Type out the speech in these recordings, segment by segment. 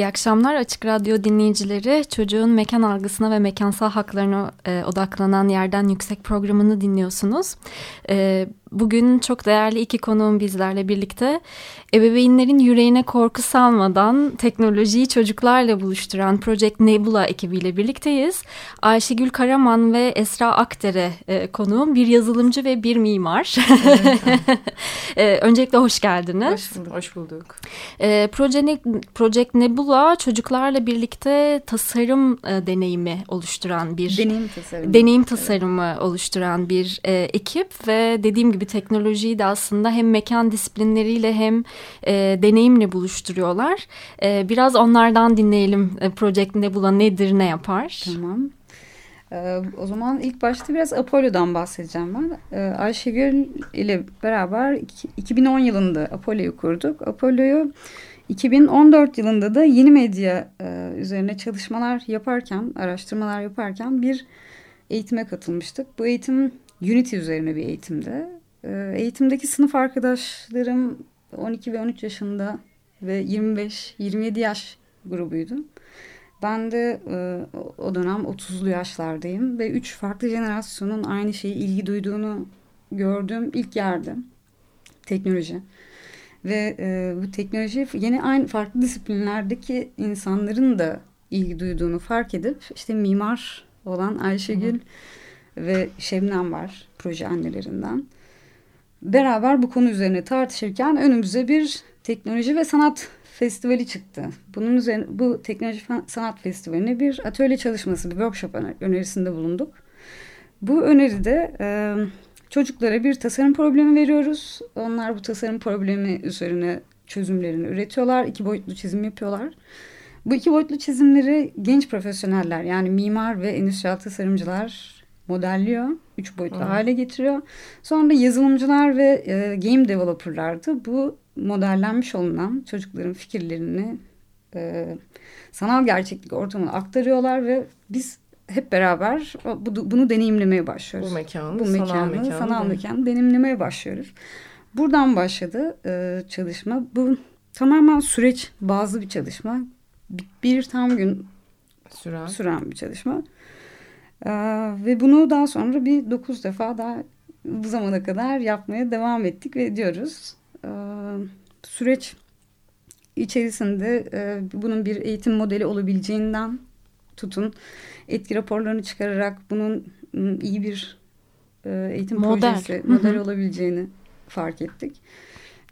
İyi akşamlar Açık Radyo dinleyicileri. Çocuğun mekan algısına ve mekansal haklarına e, odaklanan Yerden Yüksek programını dinliyorsunuz. E, Bugün çok değerli iki konuğum bizlerle birlikte. Ebeveynlerin yüreğine korku salmadan teknolojiyi çocuklarla buluşturan Project Nebula ekibiyle birlikteyiz. Ayşegül Karaman ve Esra Akdere e, konuğum. Bir yazılımcı ve bir mimar. e, öncelikle hoş geldiniz. Hoş bulduk. Hoş bulduk. E, Project, Project Nebula çocuklarla birlikte tasarım e, deneyimi oluşturan bir... Deneyim tasarımı. Deneyim tasarımı evet. oluşturan bir e, ekip ve dediğim gibi gibi teknolojiyi de aslında hem mekan disiplinleriyle hem e, deneyimle buluşturuyorlar. E, biraz onlardan dinleyelim e, Project Nebula nedir, ne yapar? Tamam. Ee, o zaman ilk başta biraz Apollo'dan bahsedeceğim ben. Ee, Ayşegül ile beraber 2010 yılında Apollo'yu kurduk. Apollo'yu 2014 yılında da yeni medya e, üzerine çalışmalar yaparken, araştırmalar yaparken bir eğitime katılmıştık. Bu eğitim Unity üzerine bir eğitimdi. Ee, eğitimdeki sınıf arkadaşlarım 12 ve 13 yaşında ve 25-27 yaş grubuydu. Ben de e, o dönem 30'lu yaşlardayım ve üç farklı jenerasyonun aynı şeyi ilgi duyduğunu gördüğüm ilk yerde teknoloji. Ve e, bu teknoloji yeni aynı farklı disiplinlerdeki insanların da ilgi duyduğunu fark edip işte mimar olan Ayşegül Hı. ve Şebnem var proje annelerinden beraber bu konu üzerine tartışırken önümüze bir teknoloji ve sanat festivali çıktı. Bunun üzerine bu teknoloji sanat festivaline bir atölye çalışması, bir workshop önerisinde bulunduk. Bu öneride e, çocuklara bir tasarım problemi veriyoruz. Onlar bu tasarım problemi üzerine çözümlerini üretiyorlar. iki boyutlu çizim yapıyorlar. Bu iki boyutlu çizimleri genç profesyoneller yani mimar ve endüstriyel tasarımcılar modelliyor. Üç boyutlu hmm. hale getiriyor. Sonra yazılımcılar ve e, game developerlar da bu modellenmiş olunan çocukların fikirlerini e, sanal gerçeklik ortamına aktarıyorlar ve biz hep beraber bu, bunu deneyimlemeye başlıyoruz. Bu mekanı, bu mekanı, sanal mekanı, sanal mekanı deneyimlemeye başlıyoruz. Buradan başladı e, çalışma. Bu tamamen süreç bazlı bir çalışma. Bir, bir tam gün süren, süren bir çalışma. Ee, ve bunu daha sonra bir dokuz defa daha bu zamana kadar yapmaya devam ettik ve ediyoruz. Ee, süreç içerisinde e, bunun bir eğitim modeli olabileceğinden tutun etki raporlarını çıkararak bunun iyi bir e, eğitim model. projesi, model olabileceğini fark ettik.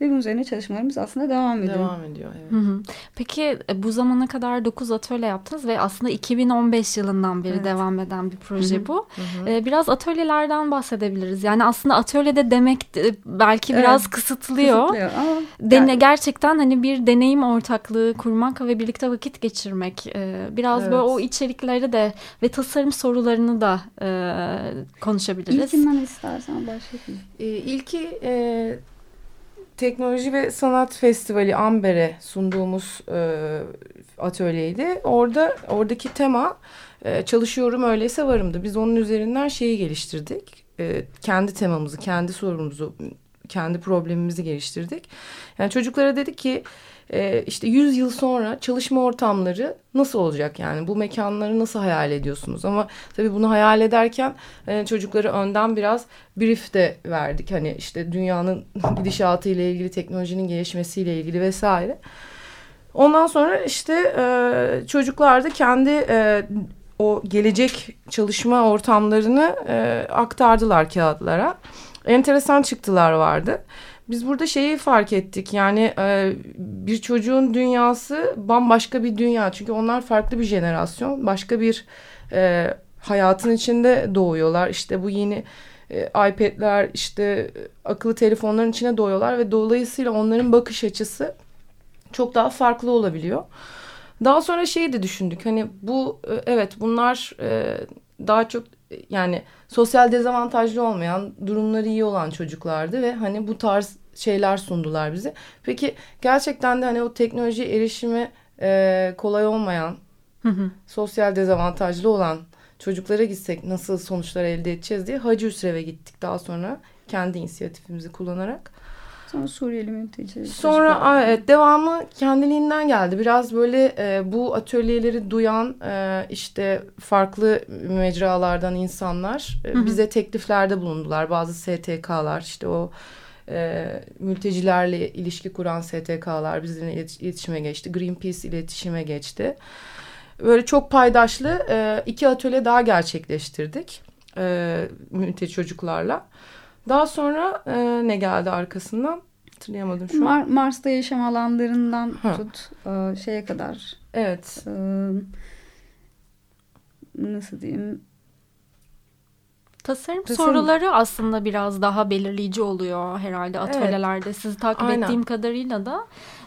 Ve bunun üzerine çalışmalarımız aslında devam ediyor. Devam ediyor evet. Hı hı. Peki e, bu zamana kadar 9 atölye yaptınız ve aslında 2015 yılından beri evet. devam eden bir proje hı hı. bu. Hı hı. E, biraz atölyelerden bahsedebiliriz. Yani aslında atölyede demek e, belki biraz evet. kısıtlıyor. kısıtlıyor ama Dene, yani... Gerçekten hani bir deneyim ortaklığı kurmak ve birlikte vakit geçirmek. Biraz evet. böyle o içerikleri de ve tasarım sorularını da konuşabiliriz. İlkinden istersen başlayayım. Ee, ilki e, Teknoloji ve Sanat Festivali Amber'e sunduğumuz e, atölyeydi. Orada oradaki tema e, çalışıyorum öyleyse varımdı. Biz onun üzerinden şeyi geliştirdik. E, kendi temamızı, kendi sorunumuzu, kendi problemimizi geliştirdik. Yani çocuklara dedik ki e, işte 100 yıl sonra çalışma ortamları nasıl olacak yani bu mekanları nasıl hayal ediyorsunuz ama tabii bunu hayal ederken e, çocukları önden biraz brief de verdik hani işte dünyanın gidişatı ile ilgili teknolojinin gelişmesiyle ilgili vesaire. Ondan sonra işte e, çocuklar da kendi e, o gelecek çalışma ortamlarını e, aktardılar kağıtlara. Enteresan çıktılar vardı. Biz burada şeyi fark ettik yani e, bir çocuğun dünyası bambaşka bir dünya. Çünkü onlar farklı bir jenerasyon. Başka bir e, hayatın içinde doğuyorlar. İşte bu yeni e, iPad'ler işte akıllı telefonların içine doğuyorlar ve dolayısıyla onların bakış açısı çok daha farklı olabiliyor. Daha sonra şeyi de düşündük. Hani bu evet bunlar daha çok yani sosyal dezavantajlı olmayan, durumları iyi olan çocuklardı ve hani bu tarz şeyler sundular bize. Peki gerçekten de hani o teknoloji erişimi e, kolay olmayan, hı hı. sosyal dezavantajlı olan çocuklara gitsek nasıl sonuçlar elde edeceğiz diye Hacı Üsrev'e gittik daha sonra kendi inisiyatifimizi kullanarak. Sonra Suriyeli mülteci. Sonra evet devamı kendiliğinden geldi. Biraz böyle e, bu atölyeleri duyan e, işte farklı mecralardan insanlar e, hı hı. bize tekliflerde bulundular. Bazı STK'lar işte o e, mültecilerle ilişki kuran STK'lar bizimle iletişime geçti. Greenpeace iletişime geçti. Böyle çok paydaşlı e, iki atölye daha gerçekleştirdik e, mülteci çocuklarla. Daha sonra e, ne geldi arkasından? Hatırlayamadım şu Mar an. Mars'ta yaşam alanlarından ha. tut e, şeye kadar. Evet. E, nasıl diyeyim? Tasarım, Tasarım soruları aslında biraz daha belirleyici oluyor herhalde atölyelerde. Evet. Sizi takip Aynen. ettiğim kadarıyla da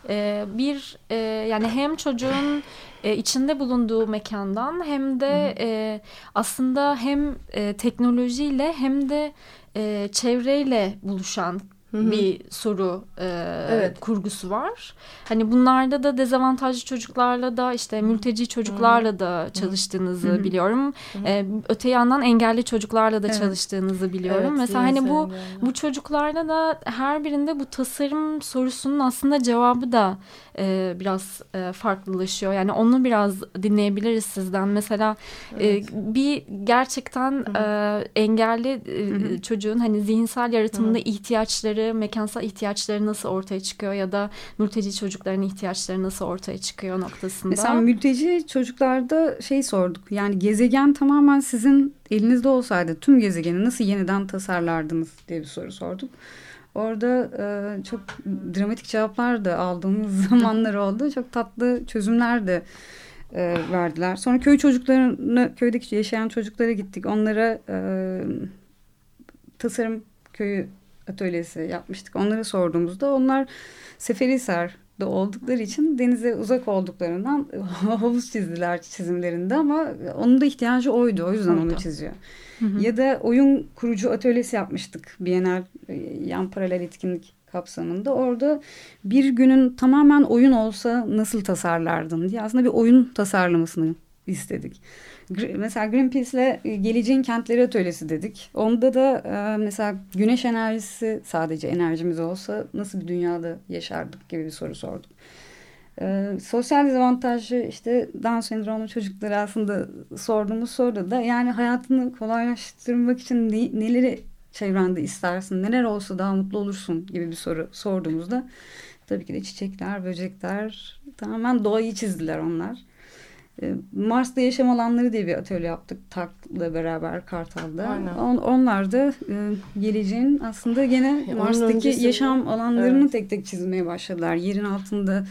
e, bir e, yani hem çocuğun e, içinde bulunduğu mekandan hem de e, aslında hem e, teknolojiyle hem de e, çevreyle buluşan Hı-hı. bir soru e, evet. kurgusu var. Hani bunlarda da dezavantajlı çocuklarla da işte mülteci çocuklarla Hı-hı. da çalıştığınızı Hı-hı. biliyorum. Hı-hı. E, öte yandan engelli çocuklarla da evet. çalıştığınızı biliyorum. Evet, Mesela hani bu bu çocuklarda da her birinde bu tasarım sorusunun aslında cevabı da e, biraz e, farklılaşıyor. Yani onu biraz dinleyebiliriz sizden. Mesela e, evet. e, bir gerçekten e, engelli e, çocuğun hani zihinsel yaratımında Hı-hı. ihtiyaçları, mekansal ihtiyaçları nasıl ortaya çıkıyor ya da mülteci çocukların ihtiyaçları nasıl ortaya çıkıyor noktasında. Mesela mülteci çocuklarda şey sorduk. Yani gezegen tamamen sizin elinizde olsaydı tüm gezegeni nasıl yeniden tasarlardınız diye bir soru sorduk. Orada e, çok dramatik cevaplar da aldığımız zamanlar oldu. Çok tatlı çözümler de e, verdiler. Sonra köy çocuklarını, köydeki yaşayan çocuklara gittik. Onlara e, tasarım köyü atölyesi yapmıştık. Onlara sorduğumuzda onlar Seferihisar'da oldukları için denize uzak olduklarından havuz çizdiler çizimlerinde ama onun da ihtiyacı oydu. O yüzden onu çiziyor. Hı hı. Ya da oyun kurucu atölyesi yapmıştık. Bienal yan paralel etkinlik kapsamında. Orada bir günün tamamen oyun olsa nasıl tasarlardın diye aslında bir oyun tasarlamasını istedik. Mesela Greenpeace'le e, geleceğin kentleri atölyesi dedik. Onda da e, mesela güneş enerjisi sadece enerjimiz olsa nasıl bir dünyada yaşardık gibi bir soru sorduk. E, sosyal dezavantajlı işte Down sendromlu çocuklara aslında sorduğumuz soruda da yani hayatını kolaylaştırmak için ne, neleri çevrende istersin, neler olsa daha mutlu olursun gibi bir soru sorduğumuzda tabii ki de çiçekler, böcekler tamamen doğayı çizdiler onlar. Ee, Mars'ta yaşam alanları diye bir atölye yaptık TAK'la beraber Kartal'da. Aynen. On, onlar da e, geleceğin aslında gene ya Mars'taki öncesi, yaşam alanlarını evet. tek tek çizmeye başladılar. Yerin altında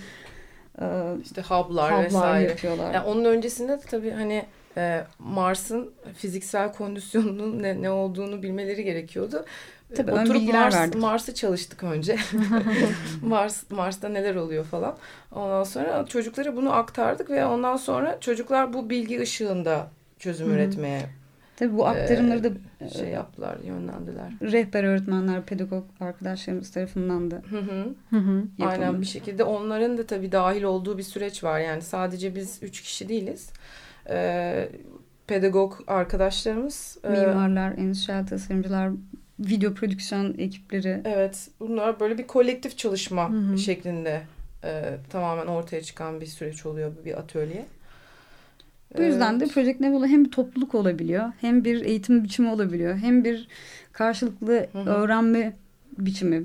e, işte hub'lar, hub'lar vesaire. yapıyorlar. Yani onun öncesinde de tabii hani e, Mars'ın fiziksel kondisyonunun ne, ne olduğunu bilmeleri gerekiyordu. Tabii Oturup Mars, Mars'ı çalıştık önce. Mars Mars'ta neler oluyor falan. Ondan sonra çocuklara bunu aktardık ve ondan sonra çocuklar bu bilgi ışığında çözüm Hı-hı. üretmeye Tabii bu aktarımları da e, şey yaptılar, yönlendiler. Rehber öğretmenler, pedagog arkadaşlarımız tarafından da hı hı. Aynen bir şekilde onların da tabii dahil olduğu bir süreç var. Yani sadece biz üç kişi değiliz. Ee, pedagog arkadaşlarımız. E, Mimarlar, e, endüstriyel tasarımcılar, video prodüksiyon ekipleri. Evet bunlar böyle bir kolektif çalışma hı hı. şeklinde e, tamamen ortaya çıkan bir süreç oluyor bir atölye. Bu yüzden evet. de Project Nebula hem bir topluluk olabiliyor hem bir eğitim biçimi olabiliyor hem bir karşılıklı hı hı. öğrenme biçimi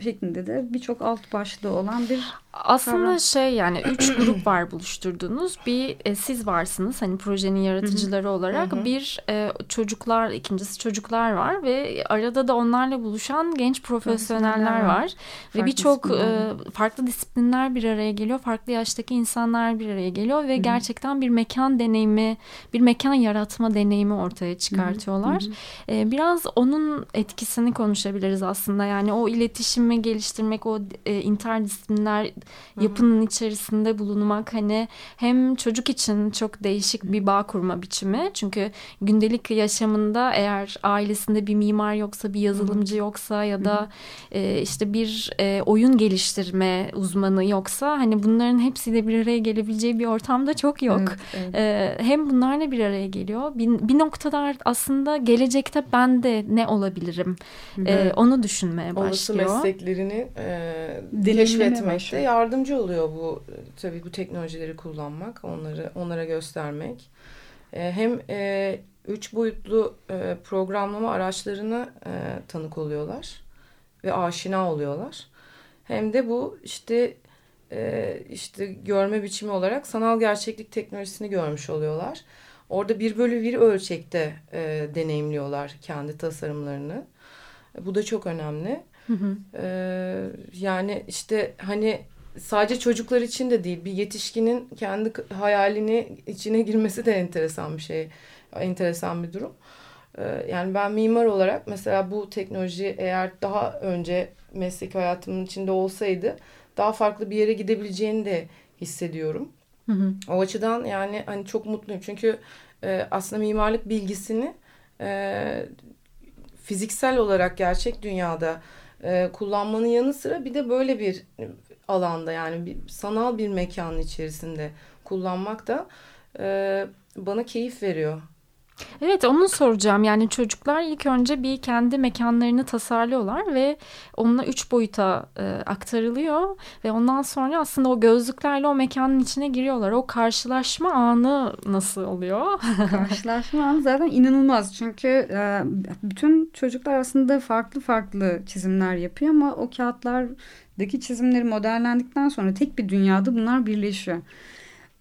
şeklinde de birçok alt başlığı olan bir aslında kavram. şey yani üç grup var buluşturduğunuz. Bir e, siz varsınız hani projenin yaratıcıları olarak. Bir e, çocuklar ikincisi çocuklar var ve arada da onlarla buluşan genç profesyoneller var, var. ve birçok e, farklı disiplinler bir araya geliyor farklı yaştaki insanlar bir araya geliyor ve Hı-hı. gerçekten bir mekan deneyimi bir mekan yaratma deneyimi ortaya çıkartıyorlar. E, biraz onun etkisini konuşabiliriz aslında. Yani o iletişimi geliştirmek o e, interdisipliner yapının içerisinde bulunmak hani hem çocuk için çok değişik bir bağ kurma biçimi. Çünkü gündelik yaşamında eğer ailesinde bir mimar yoksa bir yazılımcı yoksa ya da e, işte bir e, oyun geliştirme uzmanı yoksa hani bunların hepsiyle bir araya gelebileceği bir ortamda çok yok. Evet, evet. E, hem bunlarla bir araya geliyor. Bir, bir noktada aslında gelecekte ben de ne olabilirim? E, onu düşünmeye başlıyor. Olası mesleklerini e, keşfetmekte yardımcı oluyor bu tabii bu teknolojileri kullanmak, onları onlara göstermek. E, hem e, üç boyutlu e, programlama araçlarına e, tanık oluyorlar ve aşina oluyorlar. Hem de bu işte e, işte görme biçimi olarak sanal gerçeklik teknolojisini görmüş oluyorlar. Orada bir bölü bir ölçekte e, deneyimliyorlar kendi tasarımlarını. Bu da çok önemli. Hı hı. E, yani işte hani sadece çocuklar için de değil bir yetişkinin kendi hayalini içine girmesi de enteresan bir şey. Enteresan bir durum. E, yani ben mimar olarak mesela bu teknoloji eğer daha önce meslek hayatımın içinde olsaydı daha farklı bir yere gidebileceğini de hissediyorum. Hı hı. O açıdan yani hani çok mutluyum. Çünkü e, aslında mimarlık bilgisini e, fiziksel olarak gerçek dünyada e, kullanmanın yanı sıra bir de böyle bir alanda yani bir sanal bir mekanın içerisinde kullanmak da e, bana keyif veriyor. Evet onu soracağım. Yani çocuklar ilk önce bir kendi mekanlarını tasarlıyorlar ve onunla üç boyuta e, aktarılıyor ve ondan sonra aslında o gözlüklerle o mekanın içine giriyorlar. O karşılaşma anı nasıl oluyor? karşılaşma anı zaten inanılmaz. Çünkü e, bütün çocuklar aslında farklı farklı çizimler yapıyor ama o kağıtlardaki çizimleri modellendikten sonra tek bir dünyada bunlar birleşiyor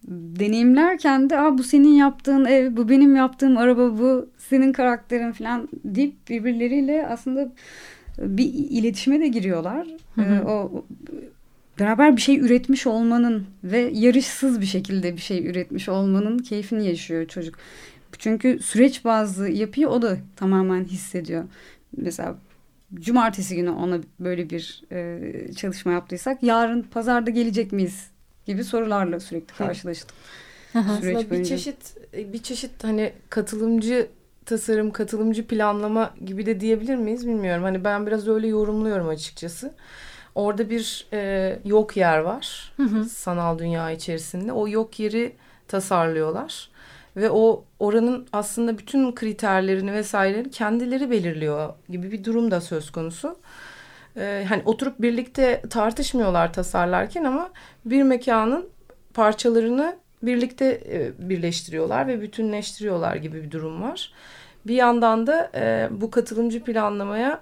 deneyimlerken de Aa, bu senin yaptığın ev, bu benim yaptığım araba, bu senin karakterin falan deyip birbirleriyle aslında bir iletişime de giriyorlar. Hı hı. Ee, o beraber bir şey üretmiş olmanın ve yarışsız bir şekilde bir şey üretmiş olmanın keyfini yaşıyor çocuk. Çünkü süreç bazlı yapıyı o da tamamen hissediyor. Mesela cumartesi günü ona böyle bir e, çalışma yaptıysak yarın pazarda gelecek miyiz gibi sorularla sürekli karşılaştık. Aslında bir çeşit bir çeşit hani katılımcı tasarım, katılımcı planlama gibi de diyebilir miyiz bilmiyorum. Hani ben biraz öyle yorumluyorum açıkçası. Orada bir e, yok yer var hı hı. sanal dünya içerisinde. O yok yeri tasarlıyorlar ve o oranın aslında bütün kriterlerini vesaireleri kendileri belirliyor gibi bir durum da söz konusu e, hani oturup birlikte tartışmıyorlar tasarlarken ama bir mekanın parçalarını birlikte e, birleştiriyorlar ve bütünleştiriyorlar gibi bir durum var. Bir yandan da e, bu katılımcı planlamaya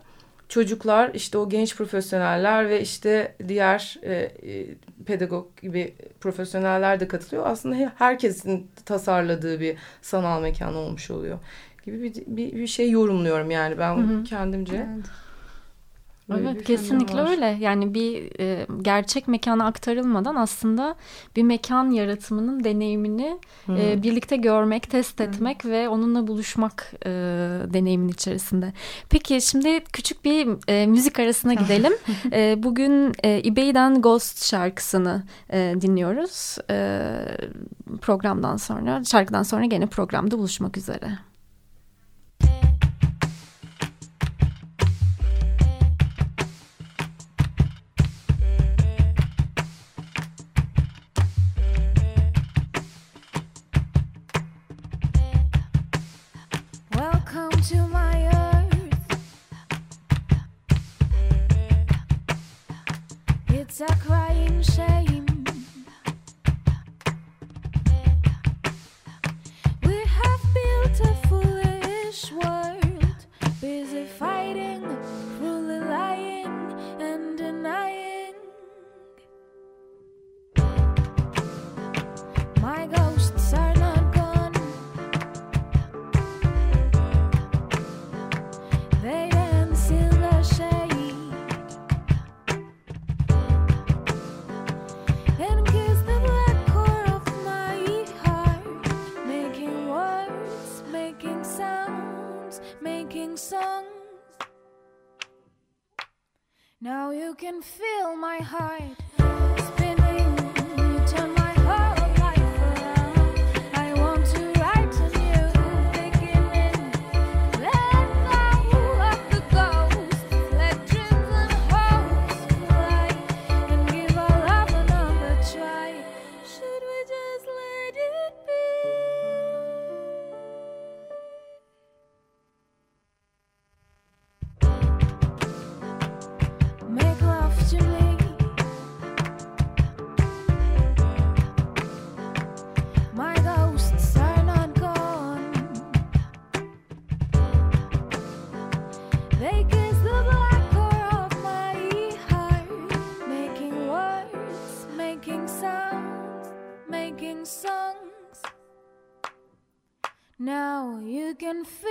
çocuklar işte o genç profesyoneller ve işte diğer e, e, pedagog gibi profesyoneller de katılıyor. Aslında herkesin tasarladığı bir sanal mekan olmuş oluyor gibi bir, bir, bir şey yorumluyorum yani ben hı hı. kendimce. Evet. Böyle evet kesinlikle öyle. Yani bir e, gerçek mekana aktarılmadan aslında bir mekan yaratımının deneyimini e, birlikte görmek, test etmek hmm. ve onunla buluşmak e, deneyimin içerisinde. Peki şimdi küçük bir e, müzik arasına gidelim. e, bugün e, İbey'den Ghost şarkısını e, dinliyoruz. E, programdan sonra, şarkıdan sonra gene programda buluşmak üzere. Now you can feel my heart unfair.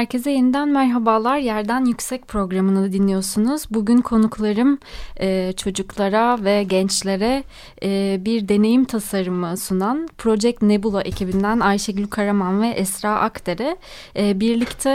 Herkese yeniden merhabalar. Yerden Yüksek programını dinliyorsunuz. Bugün konuklarım e, çocuklara ve gençlere e, bir deneyim tasarımı sunan Project Nebula ekibinden Ayşegül Karaman ve Esra Akdere e, birlikte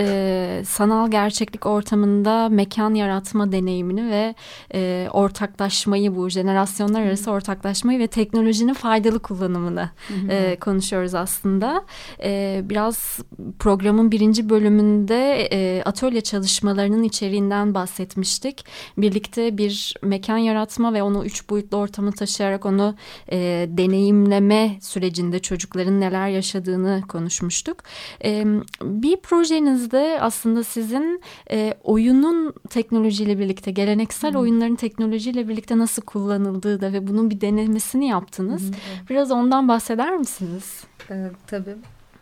e, sanal gerçeklik ortamında mekan yaratma deneyimini ve e, ortaklaşmayı bu jenerasyonlar arası ortaklaşmayı ve teknolojinin faydalı kullanımını e, konuşuyoruz aslında. E, biraz programın birinci bölümünde e, atölye çalışmalarının içeriğinden bahsetmiştik. Birlikte bir mekan yaratma ve onu üç boyutlu ortama taşıyarak onu e, deneyimleme sürecinde çocukların neler yaşadığını konuşmuştuk. E, bir projenizde aslında sizin e, oyunun teknolojiyle birlikte, geleneksel oyunların teknolojiyle birlikte nasıl kullanıldığı da ve bunun bir denemesini yaptınız. Biraz ondan bahseder misiniz? Ee, tabii.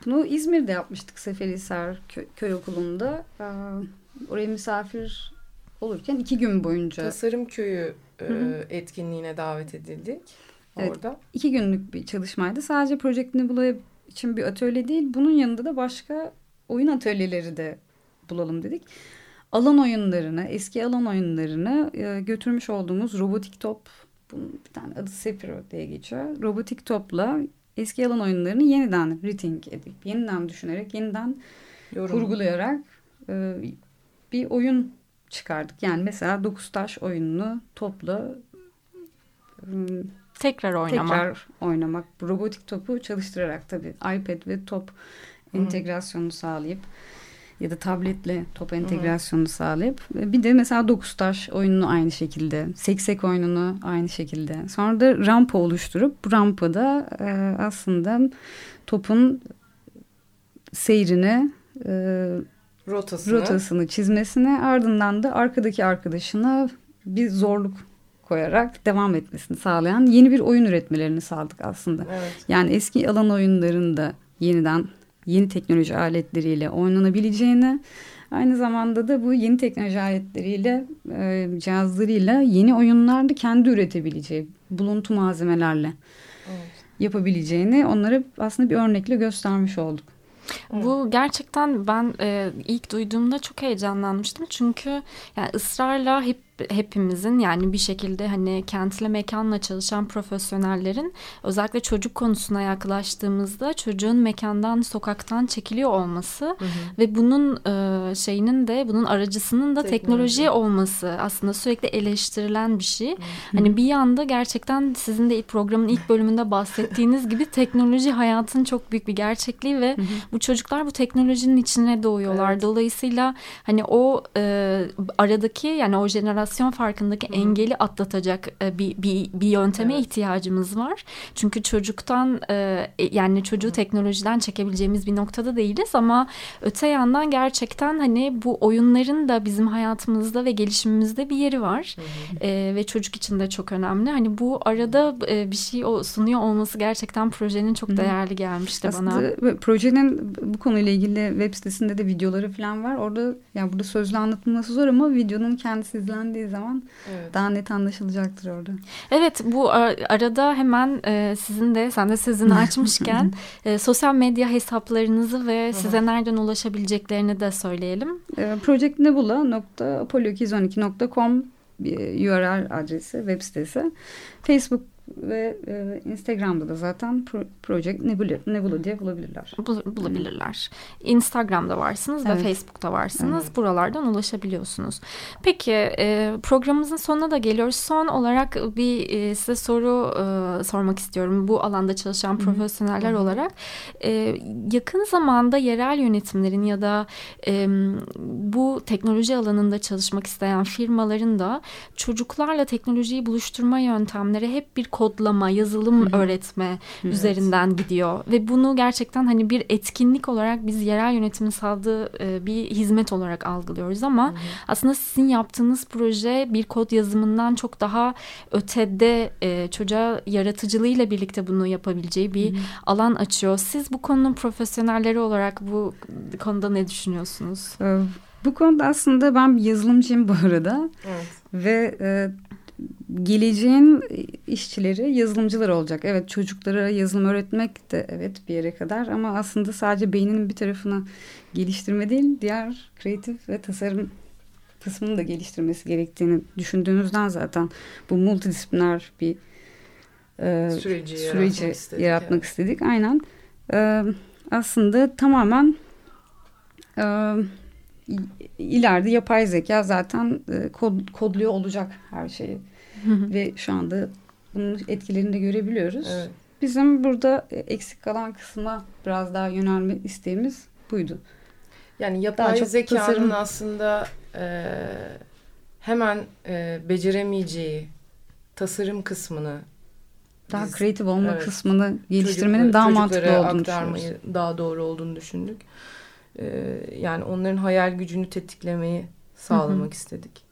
Bunu İzmir'de yapmıştık Seferihisar köy, köy okulunda. Ee, oraya misafir olurken iki gün boyunca Tasarım Köyü e, etkinliğine davet edildik. Evet. Orada. iki günlük bir çalışmaydı. Sadece Project Nebula için bir atölye değil. Bunun yanında da başka oyun atölyeleri de bulalım dedik. Alan oyunlarını, eski alan oyunlarını e, götürmüş olduğumuz robotik top, bunun bir tane adı Sepiro diye geçiyor. Robotik topla eski alan oyunlarını yeniden retink edip, yeniden düşünerek, yeniden Yorum. kurgulayarak e, bir oyun çıkardık. Yani mesela dokuz taş oyununu topla e, Tekrar oynamak. tekrar oynamak. Robotik topu çalıştırarak tabii iPad ve top entegrasyonunu sağlayıp ya da tabletle top entegrasyonunu sağlayıp e, bir de mesela dokuz taş oyununu aynı şekilde, seksek oyununu aynı şekilde. Sonra da rampa oluşturup bu rampada e, aslında topun seyrini e, Rotasını. rotasını çizmesine ardından da arkadaki arkadaşına bir zorluk koyarak devam etmesini sağlayan yeni bir oyun üretmelerini sağladık aslında. Evet. Yani eski alan oyunlarında yeniden yeni teknoloji aletleriyle oynanabileceğini aynı zamanda da bu yeni teknoloji aletleriyle e, cihazlarıyla yeni oyunlarda kendi üretebileceği buluntu malzemelerle Evet. yapabileceğini onlara aslında bir örnekle göstermiş olduk. Bu gerçekten ben e, ilk duyduğumda çok heyecanlanmıştım. Çünkü yani ısrarla hep hepimizin yani bir şekilde hani kentle mekanla çalışan profesyonellerin özellikle çocuk konusuna yaklaştığımızda çocuğun mekandan sokaktan çekiliyor olması ve bunun e, şeyinin de bunun aracısının da teknoloji, Teknoloji. olması aslında sürekli eleştirilen bir şey. Hani bir yanda gerçekten sizin de programın ilk bölümünde bahsettiğiniz gibi teknoloji hayatın çok büyük bir gerçekliği ve bu çocuklar bu teknolojinin içine doğuyorlar. Evet. Dolayısıyla hani o e, aradaki yani o jenerasyon jenerasyon farkındaki engeli atlatacak e, bir, bir, bir yönteme Evet. ihtiyacımız var. Çünkü çocuktan e, e, yani çocuğu teknolojiden çekebileceğimiz bir noktada değiliz ama öte yandan gerçekten hani bu oyunların da bizim hayatımızda ve gelişimimizde bir yeri var. E, ve çocuk için de çok önemli. Hani bu arada e, bir şey sunuyor olması gerçekten projenin çok değerli gelmişti bana. Aslında projenin bu konuyla ilgili web sitesinde de videoları falan var. Orada yani burada sözlü anlatılması zor ama videonun kendisi izlendiği zaman Evet. daha net anlaşılacaktır orada. Evet bu arada hemen e, sizin de sen de sözünü açmışken e, sosyal medya hesaplarınızı ve size nereden ulaşabileceklerini de söyleyelim. E, projectnebula.apollo212.com bir URL adresi, web sitesi. Facebook ve e, Instagram'da da zaten Pro- Project Nebula, Nebula diye bulabilirler. Bul- bulabilirler. Instagram'da varsınız Evet. ve Facebook'ta varsınız. Buralardan ulaşabiliyorsunuz. Peki e, programımızın sonuna da geliyoruz. Son olarak bir e, size soru e, sormak istiyorum. Bu alanda çalışan profesyoneller olarak e, yakın zamanda yerel yönetimlerin ya da e, bu teknoloji alanında çalışmak isteyen firmaların da çocuklarla teknolojiyi buluşturma yöntemleri hep bir kodlama, yazılım öğretme üzerinden gidiyor ve bunu gerçekten hani bir etkinlik olarak biz yerel yönetimin sağladığı e, bir hizmet olarak algılıyoruz ama aslında sizin yaptığınız proje bir kod yazımından çok daha ötede e, çocuğa yaratıcılığıyla birlikte bunu yapabileceği bir alan açıyor. Siz bu konunun profesyonelleri olarak bu konuda ne düşünüyorsunuz? E, bu konuda aslında ben bir yazılımcıyım bu arada. Evet. Ve e, geleceğin işçileri yazılımcılar olacak. Evet çocuklara yazılım öğretmek de evet bir yere kadar ama aslında sadece beyninin bir tarafını geliştirme değil diğer kreatif ve tasarım kısmını da geliştirmesi gerektiğini düşündüğümüzden zaten bu multidisipliner bir e, Süreci süreci yaratmak istedik, yaratmak evet. istedik. Aynen. E, aslında tamamen e, ileride yapay zeka zaten e, kod, kodluyor olacak her şeyi. Ve şu anda bunun etkilerini de görebiliyoruz. Evet. Bizim burada e, eksik kalan kısma biraz daha yönelme isteğimiz buydu. Yani yapay zekanın tasarım. aslında e, hemen e, beceremeyeceği tasarım kısmını Daha Biz- kreatif olma evet, kısmını geliştirmenin daha mantıklı olduğunu aktarmayı daha doğru olduğunu düşündük. E, yani onların hayal gücünü tetiklemeyi sağlamak istedik.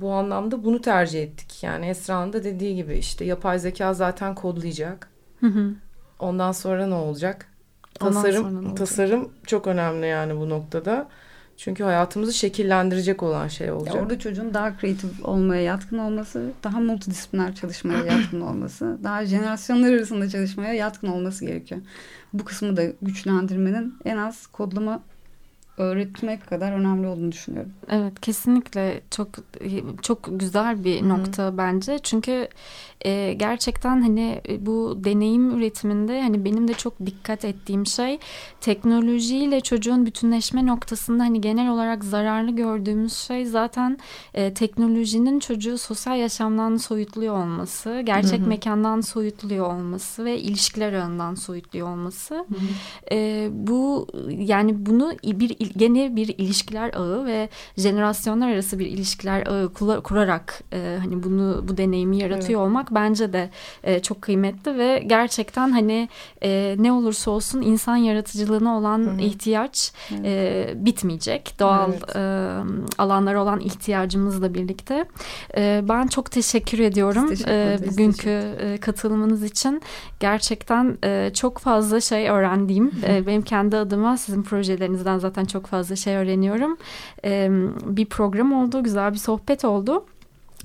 Bu anlamda bunu tercih ettik. Yani Esra'nın da dediği gibi işte yapay zeka zaten kodlayacak. Hı hı. Ondan sonra ne olacak? Sonra ne Tasarım olacak? tasarım çok önemli yani bu noktada. Çünkü hayatımızı şekillendirecek olan şey Ya olacak. orada çocuğun daha kreatif olmaya yatkın olması, daha multidisipliner çalışmaya yatkın olması, daha jenerasyonlar arasında çalışmaya yatkın olması gerekiyor. Bu kısmı da güçlendirmenin en az kodlama öğretmek kadar önemli olduğunu düşünüyorum. Evet kesinlikle çok çok güzel bir nokta bence çünkü e, gerçekten hani e, bu deneyim üretiminde hani benim de çok dikkat ettiğim şey teknolojiyle çocuğun bütünleşme noktasında hani genel olarak zararlı gördüğümüz şey zaten e, teknolojinin çocuğu sosyal yaşamdan soyutluyor olması, gerçek mekandan soyutluyor olması ve ilişkiler ağından soyutluyor olması. E, bu yani bunu bir gene bir ilişkiler ağı ve jenerasyonlar arası bir ilişkiler ağı kurarak e, hani bunu bu deneyimi yaratıyor olmak bence de e, çok kıymetli ve gerçekten hani e, ne olursa olsun insan yaratıcılığına olan ihtiyaç e, bitmeyecek. Doğal Evet. e, alanlara olan ihtiyacımızla birlikte. E, ben çok teşekkür ediyorum teşekkür e, bugünkü e, katılımınız için. Gerçekten e, çok fazla şey öğrendiğim. E, benim kendi adıma sizin projelerinizden zaten çok fazla şey öğreniyorum. E, bir program oldu, güzel bir sohbet oldu.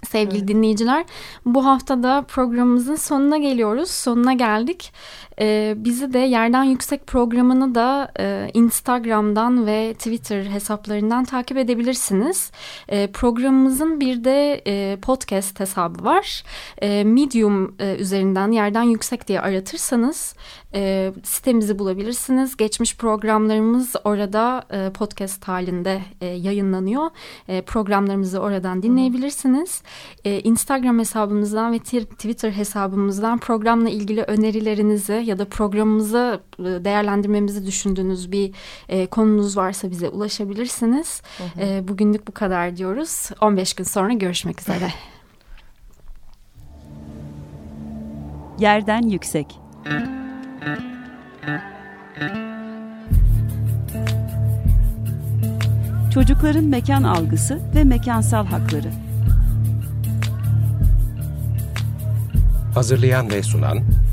Sevgili dinleyiciler, bu hafta da programımızın sonuna geliyoruz. Sonuna geldik. Ee, bizi de Yerden Yüksek programını da e, Instagram'dan ve Twitter hesaplarından takip edebilirsiniz. E, programımızın bir de e, podcast hesabı var. E, Medium e, üzerinden Yerden Yüksek diye aratırsanız e, sitemizi bulabilirsiniz. Geçmiş programlarımız orada e, podcast halinde e, yayınlanıyor. E, programlarımızı oradan dinleyebilirsiniz. E, Instagram hesabımızdan ve Twitter hesabımızdan programla ilgili önerilerinizi ya da programımızı e, değerlendirmemizi düşündüğünüz bir e, konunuz varsa bize ulaşabilirsiniz. E, bugünlük bu kadar diyoruz. 15 gün sonra görüşmek üzere. Yerden yüksek. Çocukların mekan algısı ve mekansal hakları. Hazırlayan ve sunan